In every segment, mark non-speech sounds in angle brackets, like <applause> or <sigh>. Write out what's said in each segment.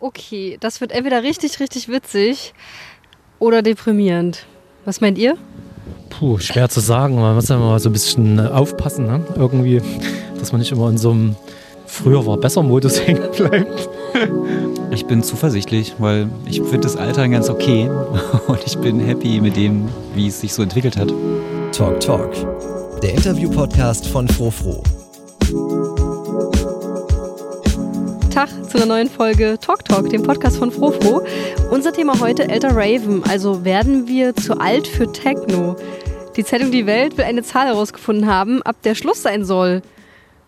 Okay, das wird entweder richtig, richtig witzig oder deprimierend. Was meint ihr? Puh, schwer zu sagen. Man muss ja mal so ein bisschen aufpassen, ne? irgendwie, dass man nicht immer in so einem früher war besser Modus <laughs> hängen bleibt. Ich bin zuversichtlich, weil ich finde das Alter ganz okay <laughs> und ich bin happy mit dem, wie es sich so entwickelt hat. Talk Talk, der Interview-Podcast von Frofro. Zu einer neuen Folge Talk Talk, dem Podcast von Frofro. Unser Thema heute Älter Raven, also werden wir zu alt für Techno? Die Zeitung Die Welt will eine Zahl herausgefunden haben, ab der Schluss sein soll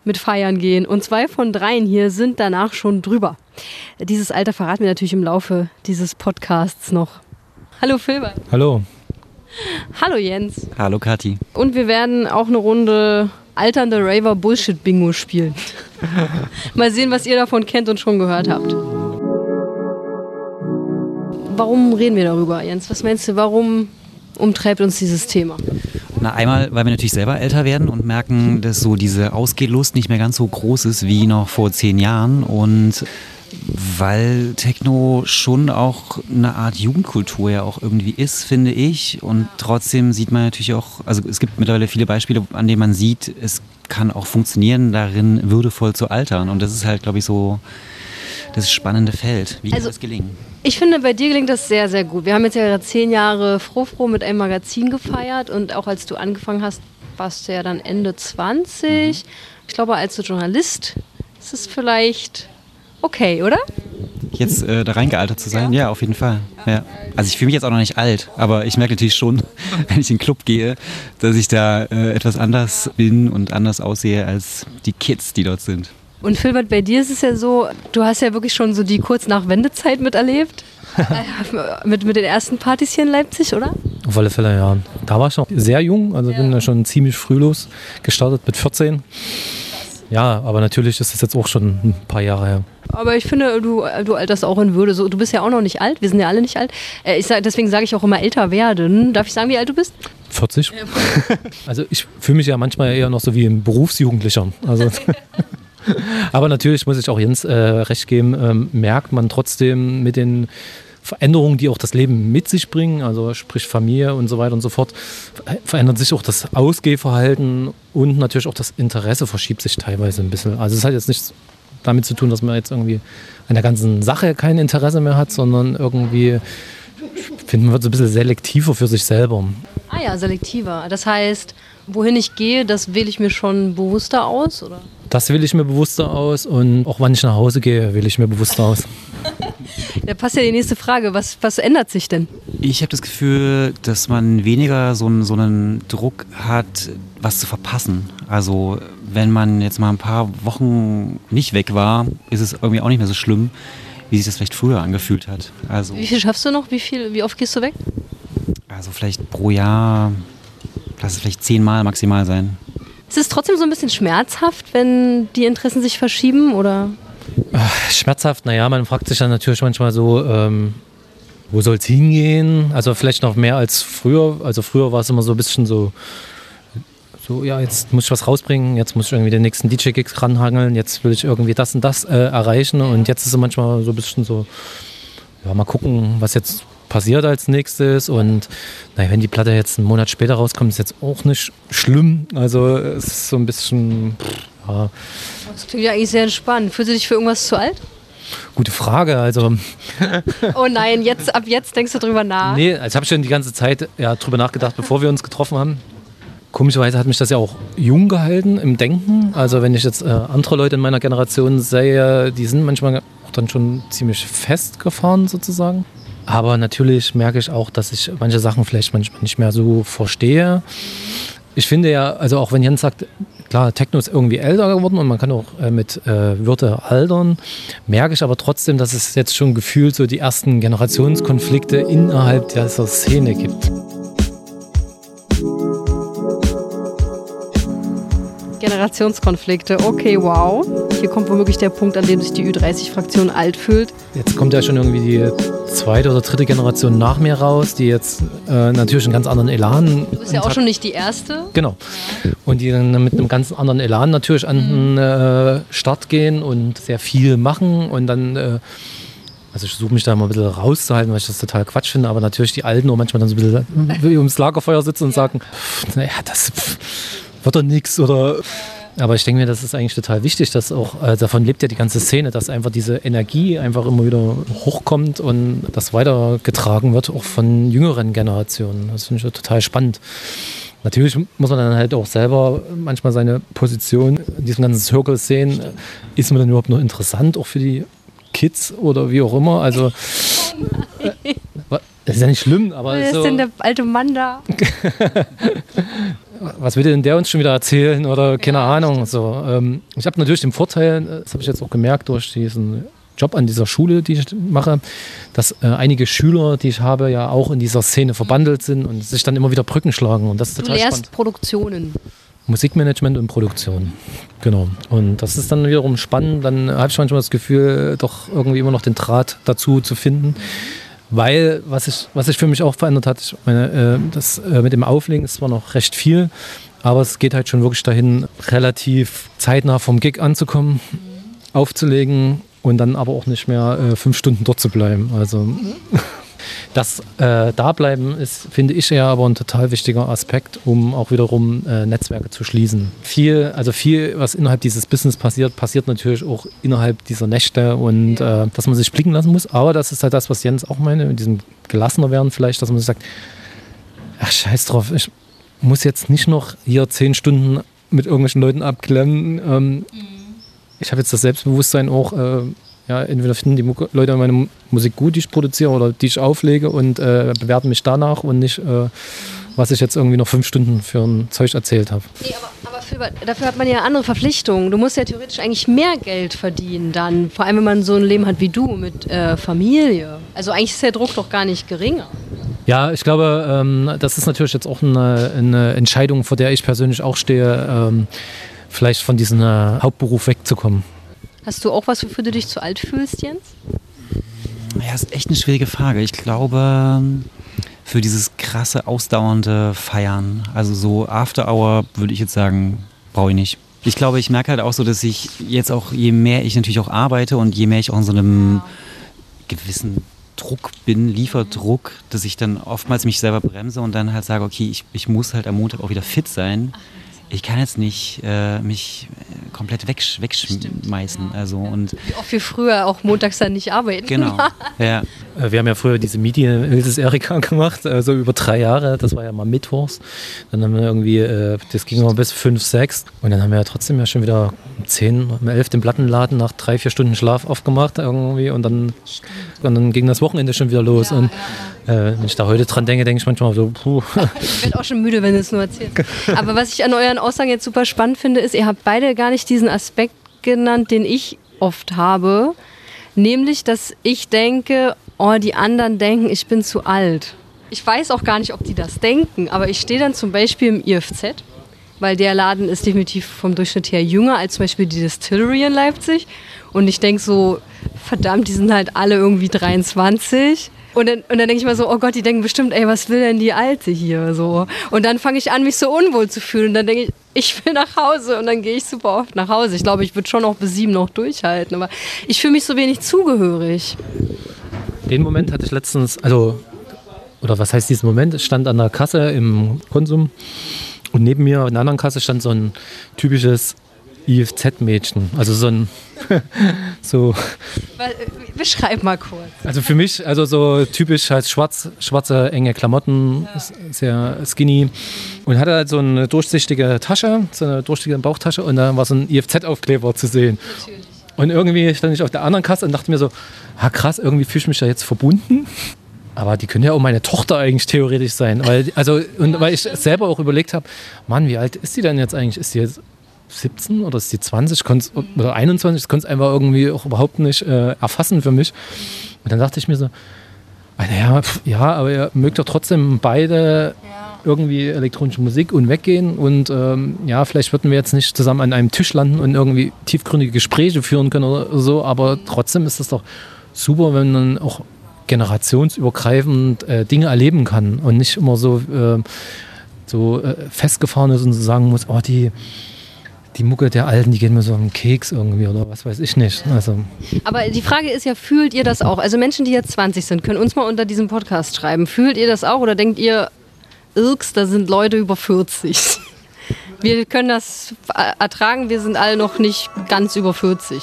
mit Feiern gehen. Und zwei von dreien hier sind danach schon drüber. Dieses Alter verraten wir natürlich im Laufe dieses Podcasts noch. Hallo Filbert. Hallo. Hallo Jens. Hallo Kathi. Und wir werden auch eine Runde alternde Raver Bullshit Bingo spielen. <laughs> Mal sehen, was ihr davon kennt und schon gehört habt. Warum reden wir darüber, Jens? Was meinst du, warum umtreibt uns dieses Thema? Na, einmal, weil wir natürlich selber älter werden und merken, dass so diese Ausgehlust nicht mehr ganz so groß ist wie noch vor zehn Jahren und weil Techno schon auch eine Art Jugendkultur ja auch irgendwie ist, finde ich. Und trotzdem sieht man natürlich auch, also es gibt mittlerweile viele Beispiele, an denen man sieht, es kann auch funktionieren, darin würdevoll zu altern. Und das ist halt, glaube ich, so das spannende Feld. Wie also, kann das gelingen? Ich finde, bei dir gelingt das sehr, sehr gut. Wir haben jetzt ja gerade zehn Jahre Frofro mit einem Magazin gefeiert und auch als du angefangen hast, warst du ja dann Ende 20. Mhm. Ich glaube, als du Journalist ist es vielleicht okay, oder? Jetzt äh, da reingealtert zu sein? Ja. ja, auf jeden Fall. Ja. Also ich fühle mich jetzt auch noch nicht alt, aber ich merke natürlich schon, <laughs> wenn ich in den Club gehe, dass ich da äh, etwas anders bin und anders aussehe als die Kids, die dort sind. Und Filbert, bei dir ist es ja so, du hast ja wirklich schon so die kurz nach Wendezeit miterlebt. <laughs> Äh, mit, mit den ersten Partys hier in Leipzig, oder? Auf alle Fälle, ja. Da war ich noch sehr jung, also ja. bin da schon ziemlich früh los gestartet mit 14. Ja, aber natürlich ist das jetzt auch schon ein paar Jahre her. Aber ich finde, du, du alterst auch in Würde. So, du bist ja auch noch nicht alt. Wir sind ja alle nicht alt. Äh, ich sag, deswegen sage ich auch immer älter werden. Darf ich sagen, wie alt du bist? 40. <laughs> also ich fühle mich ja manchmal eher noch so wie ein Berufsjugendlicher. Also <laughs> aber natürlich muss ich auch Jens äh, recht geben, ähm, merkt man trotzdem mit den Veränderungen, die auch das Leben mit sich bringen, also sprich Familie und so weiter und so fort, verändert sich auch das Ausgehverhalten und natürlich auch das Interesse verschiebt sich teilweise ein bisschen. Also es hat jetzt nichts damit zu tun, dass man jetzt irgendwie an der ganzen Sache kein Interesse mehr hat, sondern irgendwie finden wir so ein bisschen selektiver für sich selber. Ah ja, selektiver. Das heißt, wohin ich gehe, das wähle ich mir schon bewusster aus, oder? Das wähle ich mir bewusster aus und auch wann ich nach Hause gehe, wähle ich mir bewusster aus. <laughs> Da passt ja die nächste Frage. Was, was ändert sich denn? Ich habe das Gefühl, dass man weniger so einen, so einen Druck hat, was zu verpassen. Also wenn man jetzt mal ein paar Wochen nicht weg war, ist es irgendwie auch nicht mehr so schlimm, wie sich das vielleicht früher angefühlt hat. Also, wie viel schaffst du noch? Wie, viel, wie oft gehst du weg? Also vielleicht pro Jahr, lass es vielleicht zehnmal maximal sein. Ist es trotzdem so ein bisschen schmerzhaft, wenn die Interessen sich verschieben oder? Schmerzhaft, naja, man fragt sich dann natürlich manchmal so, ähm, wo soll es hingehen? Also vielleicht noch mehr als früher. Also früher war es immer so ein bisschen so, so, ja, jetzt muss ich was rausbringen, jetzt muss ich irgendwie den nächsten DJ-Gig ranhangeln, jetzt will ich irgendwie das und das äh, erreichen. Und jetzt ist es manchmal so ein bisschen so, ja, mal gucken, was jetzt passiert als nächstes. Und naja, wenn die Platte jetzt einen Monat später rauskommt, ist jetzt auch nicht schlimm. Also es ist so ein bisschen. Ja. Das klingt ja eigentlich sehr entspannt. Fühlst du dich für irgendwas zu alt? Gute Frage. Also. <laughs> oh nein, jetzt ab jetzt denkst du drüber nach. Nee, als habe ich schon die ganze Zeit ja, drüber nachgedacht, bevor wir uns getroffen haben. Komischerweise hat mich das ja auch jung gehalten im Denken. Also wenn ich jetzt äh, andere Leute in meiner Generation sehe, die sind manchmal auch dann schon ziemlich festgefahren sozusagen. Aber natürlich merke ich auch, dass ich manche Sachen vielleicht manchmal nicht mehr so verstehe. Ich finde ja, also auch wenn Jens sagt, klar, Techno ist irgendwie älter geworden und man kann auch äh, mit äh, Würde altern, merke ich aber trotzdem, dass es jetzt schon gefühlt so die ersten Generationskonflikte innerhalb dieser Szene gibt. Generationskonflikte. Okay, wow. Hier kommt womöglich der Punkt, an dem sich die Ü30-Fraktion alt fühlt. Jetzt kommt ja schon irgendwie die zweite oder dritte Generation nach mir raus, die jetzt äh, natürlich einen ganz anderen Elan. Du bist ja auch schon nicht die erste. Genau. Und die dann mit einem ganz anderen Elan natürlich an den mhm. äh, Start gehen und sehr viel machen und dann. Äh, Also ich versuche mich da mal ein bisschen rauszuhalten, weil ich das total Quatsch finde, aber natürlich die Alten auch manchmal dann so ein bisschen <laughs> ums Lagerfeuer sitzen und sagen, naja, das wird doch nichts oder aber ich denke mir, das ist eigentlich total wichtig, dass auch, äh, davon lebt ja die ganze Szene, dass einfach diese Energie einfach immer wieder hochkommt und das weitergetragen wird, auch von jüngeren Generationen. Das finde ich total spannend. Natürlich muss man dann halt auch selber manchmal seine Position in diesem ganzen Circle sehen. Ist man dann überhaupt noch interessant, auch für die Kids oder wie auch immer? Also, <laughs> äh, das ist ja nicht schlimm, aber. Wer ist so, denn der alte Mann da? <laughs> was will denn der uns schon wieder erzählen oder keine ja, Ahnung. So, ähm, ich habe natürlich den Vorteil, das habe ich jetzt auch gemerkt durch diesen Job an dieser Schule, die ich mache, dass äh, einige Schüler, die ich habe, ja auch in dieser Szene verbandelt sind und sich dann immer wieder Brücken schlagen. Und das ist total du lehrst spannend. Produktionen. Musikmanagement und Produktion. Genau. Und das ist dann wiederum spannend. Dann habe ich manchmal das Gefühl, doch irgendwie immer noch den Draht dazu zu finden. Weil, was sich was ich für mich auch verändert hat, ich meine, äh, das äh, mit dem Auflegen ist zwar noch recht viel, aber es geht halt schon wirklich dahin, relativ zeitnah vom Gig anzukommen, aufzulegen und dann aber auch nicht mehr äh, fünf Stunden dort zu bleiben. Also <laughs> das äh, Dableiben ist, finde ich ja aber ein total wichtiger Aspekt, um auch wiederum äh, Netzwerke zu schließen. Viel, also viel, was innerhalb dieses Business passiert, passiert natürlich auch innerhalb dieser Nächte und äh, dass man sich blicken lassen muss. Aber das ist halt das, was Jens auch meine, mit diesem gelassener werden vielleicht, dass man sich sagt, ach scheiß drauf, ich muss jetzt nicht noch hier zehn Stunden mit irgendwelchen Leuten abklemmen. Ähm, mhm. Ich habe jetzt das Selbstbewusstsein auch, äh, ja, entweder finden die Leute meine Musik gut, die ich produziere oder die ich auflege und äh, bewerten mich danach und nicht, äh, was ich jetzt irgendwie noch fünf Stunden für ein Zeug erzählt habe. Nee, aber, aber für, dafür hat man ja andere Verpflichtungen. Du musst ja theoretisch eigentlich mehr Geld verdienen dann, vor allem wenn man so ein Leben hat wie du mit äh, Familie. Also eigentlich ist der Druck doch gar nicht geringer. Ja, ich glaube, ähm, das ist natürlich jetzt auch eine, eine, Entscheidung, vor der ich persönlich auch stehe, ähm, vielleicht von diesem äh, Hauptberuf wegzukommen. Hast du auch was, wofür du dich zu alt fühlst, Jens? Ja, ist echt eine schwierige Frage. Ich glaube, für dieses krasse, ausdauernde Feiern, also so After Hour, würde ich jetzt sagen, brauche ich nicht. Ich glaube, ich merke halt auch so, dass ich jetzt auch, je mehr ich natürlich auch arbeite und je mehr ich auch in so einem gewissen Druck bin, Lieferdruck, dass ich dann oftmals mich selber bremse und dann halt sage, okay, ich, ich muss halt am Montag auch wieder fit sein ich kann jetzt nicht äh, mich äh, komplett wegsch wegschmeißen. Also, und Wie oft wir früher auch montags dann nicht arbeiten. Genau. ja. Äh, wir haben ja früher diese Media <laughs> Hildes Erika gemacht, also über drei Jahre. Das war ja mal mittwochs. Dann haben wir irgendwie, äh, das ging noch bis fünf, sechs. Und dann haben wir ja trotzdem ja schon wieder um zehn, um elf den Plattenladen nach drei, vier Stunden Schlaf aufgemacht irgendwie. Und dann, und dann ging das Wochenende schon wieder los. Ja, und äh, wenn ich da heute dran denke, denke ich manchmal so, puh. <laughs> Ich werde auch schon müde, wenn du es nur erzählst. Aber was ich an euren Aussagen jetzt super spannend finde, ist, ihr habt beide gar nicht diesen Aspekt genannt, den ich oft habe. Nämlich, dass ich denke, oh, die anderen denken, ich bin zu alt. Ich weiß auch gar nicht, ob die das denken, aber ich stehe dann zum Beispiel im IFZ, weil der Laden ist definitiv vom Durchschnitt her jünger als zum Beispiel die Distillery in Leipzig. Und ich denke so, verdammt, die sind halt alle irgendwie 23. Und dann, und dann denke ich mal so, oh Gott, die denken bestimmt, ey, was will denn die Alte hier so? Und dann fange ich an, mich so unwohl zu fühlen. Und dann denke ich, ich will nach Hause. Und dann gehe ich super oft nach Hause. Ich glaube, ich würde schon noch bis sieben noch durchhalten. Aber ich fühle mich so wenig zugehörig. Den Moment hatte ich letztens, also, oder was heißt diesen Moment? Ich stand an der Kasse im Konsum und neben mir in einer anderen Kasse stand so ein typisches IFZ-Mädchen. Also so ein <laughs> so. Beschreib mal kurz. Also für mich, also so typisch halt schwarz, schwarze, enge Klamotten, ja. sehr skinny und hatte halt so eine durchsichtige Tasche, so eine durchsichtige Bauchtasche und da war so ein IFZ-Aufkleber zu sehen. Natürlich. Und irgendwie stand ich auf der anderen Kasse und dachte mir so, ah krass, irgendwie fühle ich mich da jetzt verbunden. Aber die können ja auch meine Tochter eigentlich theoretisch sein. Weil, also, und weil ich selber auch überlegt habe, Mann, wie alt ist die denn jetzt eigentlich? Ist die jetzt 17 oder ist die 20 oder 21, das konnte es einfach irgendwie auch überhaupt nicht äh, erfassen für mich. Und dann dachte ich mir so, ah, naja, ja, aber ihr mögt doch trotzdem beide ja. irgendwie elektronische Musik und weggehen und ähm, ja, vielleicht würden wir jetzt nicht zusammen an einem Tisch landen und irgendwie tiefgründige Gespräche führen können oder so, aber trotzdem ist es doch super, wenn man auch generationsübergreifend äh, Dinge erleben kann und nicht immer so, äh, so äh, festgefahren ist und so sagen muss, oh, die die Mucke der Alten, die gehen mir so am Keks irgendwie oder was weiß ich nicht. Also, Aber die Frage ist ja, fühlt ihr das auch? Also Menschen, die jetzt 20 sind, können uns mal unter diesem Podcast schreiben. Fühlt ihr das auch oder denkt ihr, Irks, da sind Leute über 40? <laughs> Wir können das ertragen, wir sind alle noch nicht ganz über 40.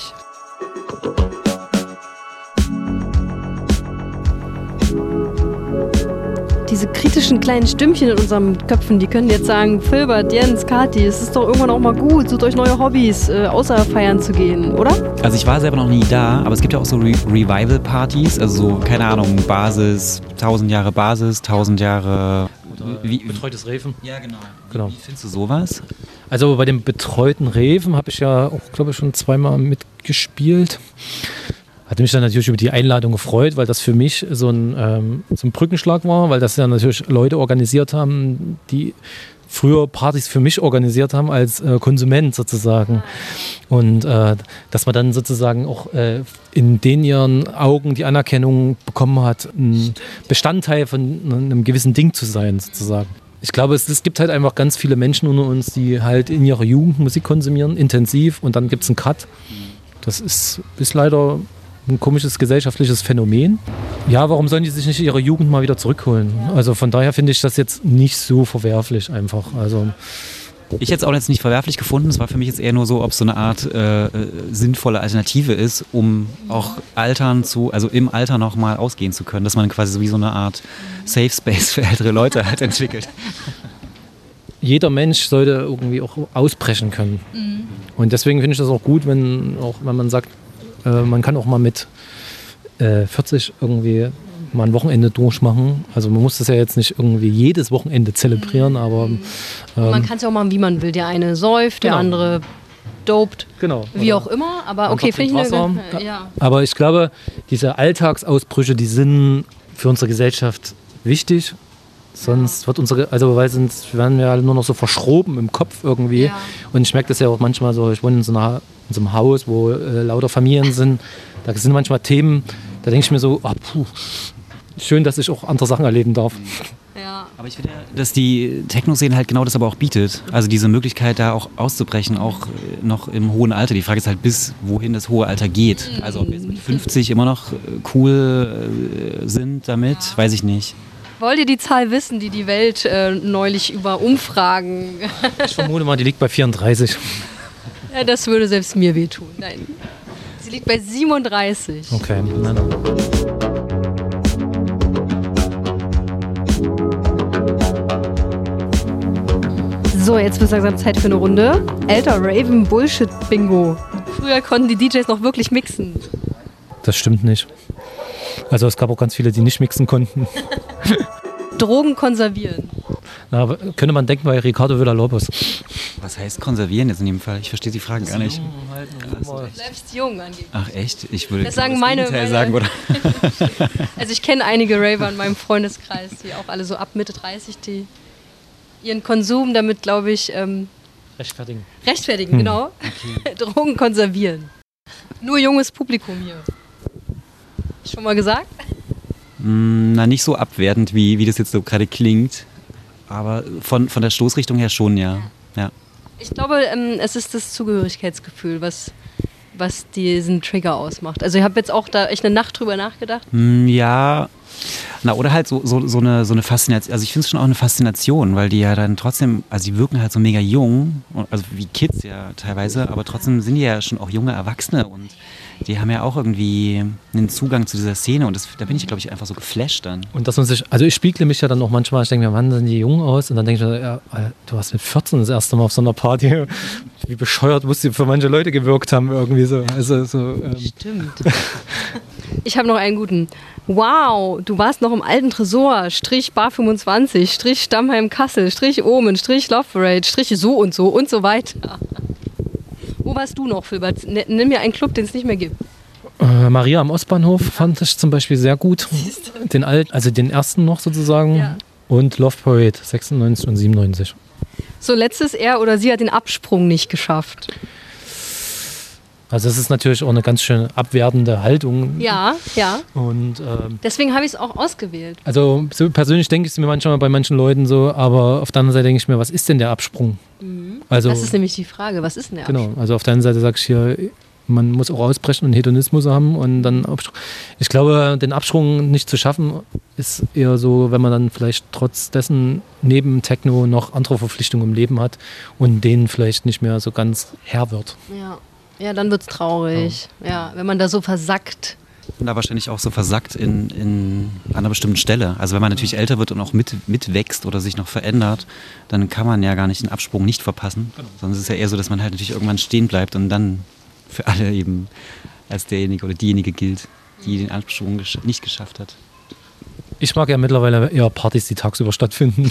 diese kritischen kleinen Stimmchen in unseren Köpfen, die können jetzt sagen, Filbert, Jens, Kati, es ist doch irgendwann auch mal gut, sucht euch neue Hobbys, äh, außer feiern zu gehen, oder? Also ich war selber noch nie da, aber es gibt ja auch so Re Revival-Partys, also so, keine Ahnung, Basis, 1000 Jahre Basis, 1000 Jahre... Wie, betreutes Reven. Ja, genau. genau. Wie findest du sowas? Also bei dem betreuten Reven habe ich ja auch, glaube ich, schon zweimal mitgespielt. Hatte mich dann natürlich über die Einladung gefreut, weil das für mich so ein, ähm, so ein Brückenschlag war, weil das ja natürlich Leute organisiert haben, die früher Partys für mich organisiert haben als äh, Konsument sozusagen. Und äh, dass man dann sozusagen auch äh, in den ihren Augen die Anerkennung bekommen hat, ein Bestandteil von einem gewissen Ding zu sein sozusagen. Ich glaube, es, es gibt halt einfach ganz viele Menschen unter uns, die halt in ihrer Jugend Musik konsumieren, intensiv, und dann gibt es einen Cut. Das ist, ist leider ein komisches gesellschaftliches Phänomen. Ja, warum sollen die sich nicht ihre Jugend mal wieder zurückholen? Also von daher finde ich das jetzt nicht so verwerflich einfach. Also ich hätte es auch jetzt nicht verwerflich gefunden. Es war für mich jetzt eher nur so, ob es so eine Art äh, sinnvolle Alternative ist, um auch Altern zu, also im Alter nochmal ausgehen zu können, dass man quasi so wie so eine Art Safe Space für ältere Leute halt entwickelt. Jeder Mensch sollte irgendwie auch ausbrechen können. Mhm. Und deswegen finde ich das auch gut, wenn, auch wenn man sagt, äh, man kann auch mal mit äh, 40 irgendwie mal ein Wochenende durchmachen. Also man muss das ja jetzt nicht irgendwie jedes Wochenende zelebrieren, mhm. aber ähm, man kann es ja auch machen, wie man will. Der eine säuft, der genau. andere dopt, genau, wie auch immer. Aber okay, finde ich eine, ja. Aber ich glaube, diese Alltagsausbrüche, die sind für unsere Gesellschaft wichtig. Sonst wird unsere, also weil sonst werden wir alle nur noch so verschroben im Kopf irgendwie. Ja. Und ich merke das ja auch manchmal so, ich wohne in so einer in so einem Haus, wo äh, lauter Familien sind. Da sind manchmal Themen, da denke ich mir so, oh, puh, schön, dass ich auch andere Sachen erleben darf. Ja. Aber ich finde, dass die Techno-Szene halt genau das aber auch bietet. Also diese Möglichkeit, da auch auszubrechen, auch äh, noch im hohen Alter. Die Frage ist halt, bis wohin das hohe Alter geht. Also ob wir jetzt mit 50 immer noch äh, cool äh, sind damit, ja. weiß ich nicht. Wollt ihr die Zahl wissen, die die Welt äh, neulich über Umfragen? <laughs> ich vermute mal, die liegt bei 34. Ja, das würde selbst mir wehtun. Nein. Sie liegt bei 37. Okay, nein. So, jetzt wird es langsam Zeit für eine Runde. Älter Raven Bullshit Bingo. Früher konnten die DJs noch wirklich mixen. Das stimmt nicht. Also es gab auch ganz viele, die nicht mixen konnten. <laughs> <laughs> Drogen konservieren. Na, könnte man denken bei Ricardo Villa-Lobos. Was heißt konservieren jetzt in dem Fall? Ich verstehe die Frage gar nicht. Halt du bleibst jung angeblich. Ach echt? Ich würde das sagen meine, meine sagen, oder? <laughs> also ich kenne einige Raver in meinem Freundeskreis, die auch alle so ab Mitte 30, die ihren Konsum damit, glaube ich, ähm, rechtfertigen. Rechtfertigen, hm. genau. Okay. <laughs> Drogen konservieren. Nur junges Publikum hier. Schon mal gesagt? Hm, na, nicht so abwertend, wie, wie das jetzt so gerade klingt. Aber von, von der Stoßrichtung her schon, ja. ja. Ich glaube, ähm, es ist das Zugehörigkeitsgefühl, was, was diesen Trigger ausmacht. Also ich habe jetzt auch da echt eine Nacht drüber nachgedacht. Hm, ja, na, oder halt so, so, so, eine, so eine Faszination. Also ich finde es schon auch eine Faszination, weil die ja dann trotzdem, also die wirken halt so mega jung, also wie Kids ja teilweise, aber trotzdem sind die ja schon auch junge Erwachsene und die haben ja auch irgendwie einen Zugang zu dieser Szene und das, da bin ich, glaube ich, einfach so geflasht dann. Und dass man sich, also ich spiegle mich ja dann auch manchmal, ich denke mir, wann sehen die jung aus? Und dann denke ich mir, ja, äh, du warst mit 14 das erste Mal auf so einer Party. <laughs> Wie bescheuert muss die für manche Leute gewirkt haben, irgendwie so. Also, so ähm. Stimmt. <laughs> ich habe noch einen guten. Wow, du warst noch im alten Tresor, Strich Bar 25, Strich Stammheim Kassel, Strich Omen, Strich Love Parade, Strich so und so und so weiter. Wo warst du noch, Filbert? Nimm mir einen Club, den es nicht mehr gibt. Äh, Maria am Ostbahnhof fand ich zum Beispiel sehr gut. Den alten, also den ersten noch sozusagen. Ja. Und Love Parade 96 und 97. So, letztes er oder sie hat den Absprung nicht geschafft. Also das ist natürlich auch eine ganz schön abwertende Haltung. Ja, ja. Und ähm, Deswegen habe ich es auch ausgewählt. also so persönlich denke ich es mir manchmal bei manchen Leuten so, aber auf der anderen Seite denke ich mir, was ist denn der Absprung? Also Das ist nämlich die Frage, was ist denn der genau, also auf der einen Seite sage ich hier, man muss auch ausbrechen und Hedonismus haben und dann Absprung. Ich glaube, den Absprung nicht zu schaffen, ist eher so, wenn man dann vielleicht trotz dessen neben Techno noch andere Verpflichtungen im Leben hat und denen vielleicht nicht mehr so ganz Herr wird. Ja, ja dann wird es traurig. Ja, wenn man da so versackt. Und da wahrscheinlich auch so versackt in, in an einer bestimmten Stelle. Also wenn man natürlich älter wird und auch mit, mitwächst oder sich noch verändert, dann kann man ja gar nicht den Absprung nicht verpassen. Sondern es ist ja eher so, dass man halt natürlich irgendwann stehen bleibt und dann für alle eben als derjenige oder diejenige gilt, die den Absprung gesch nicht geschafft hat. Ich mag ja mittlerweile eher Partys, die tagsüber stattfinden.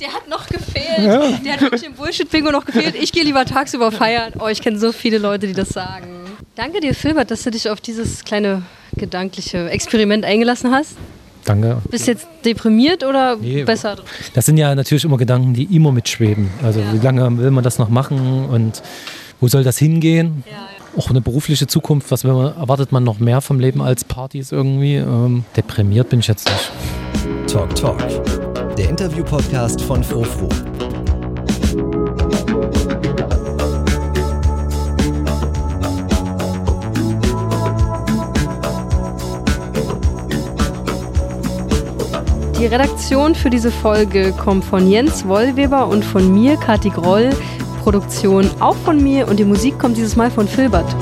Der hat noch gefehlt. Der hat wirklich im Bullshit-Bingo noch gefehlt. Ich gehe lieber tagsüber feiern. Oh, ich kenne so viele Leute, die das sagen. Danke dir, Filbert, dass du dich auf dieses kleine gedankliche Experiment eingelassen hast. Danke. Bist du jetzt deprimiert oder Nee. besser? Das sind ja natürlich immer Gedanken, die immer mitschweben. Also wie lange will man das noch machen und wo soll das hingehen? Auch eine berufliche Zukunft, was man, erwartet man noch mehr vom Leben als Partys irgendwie? Ähm, deprimiert bin ich jetzt nicht. Talk Talk, der Interview-Podcast von Frofro. Die Redaktion für diese Folge kommt von Jens Wollweber und von mir, Kathi Groll. Produktion auch von mir und die Musik kommt dieses Mal von Filbert.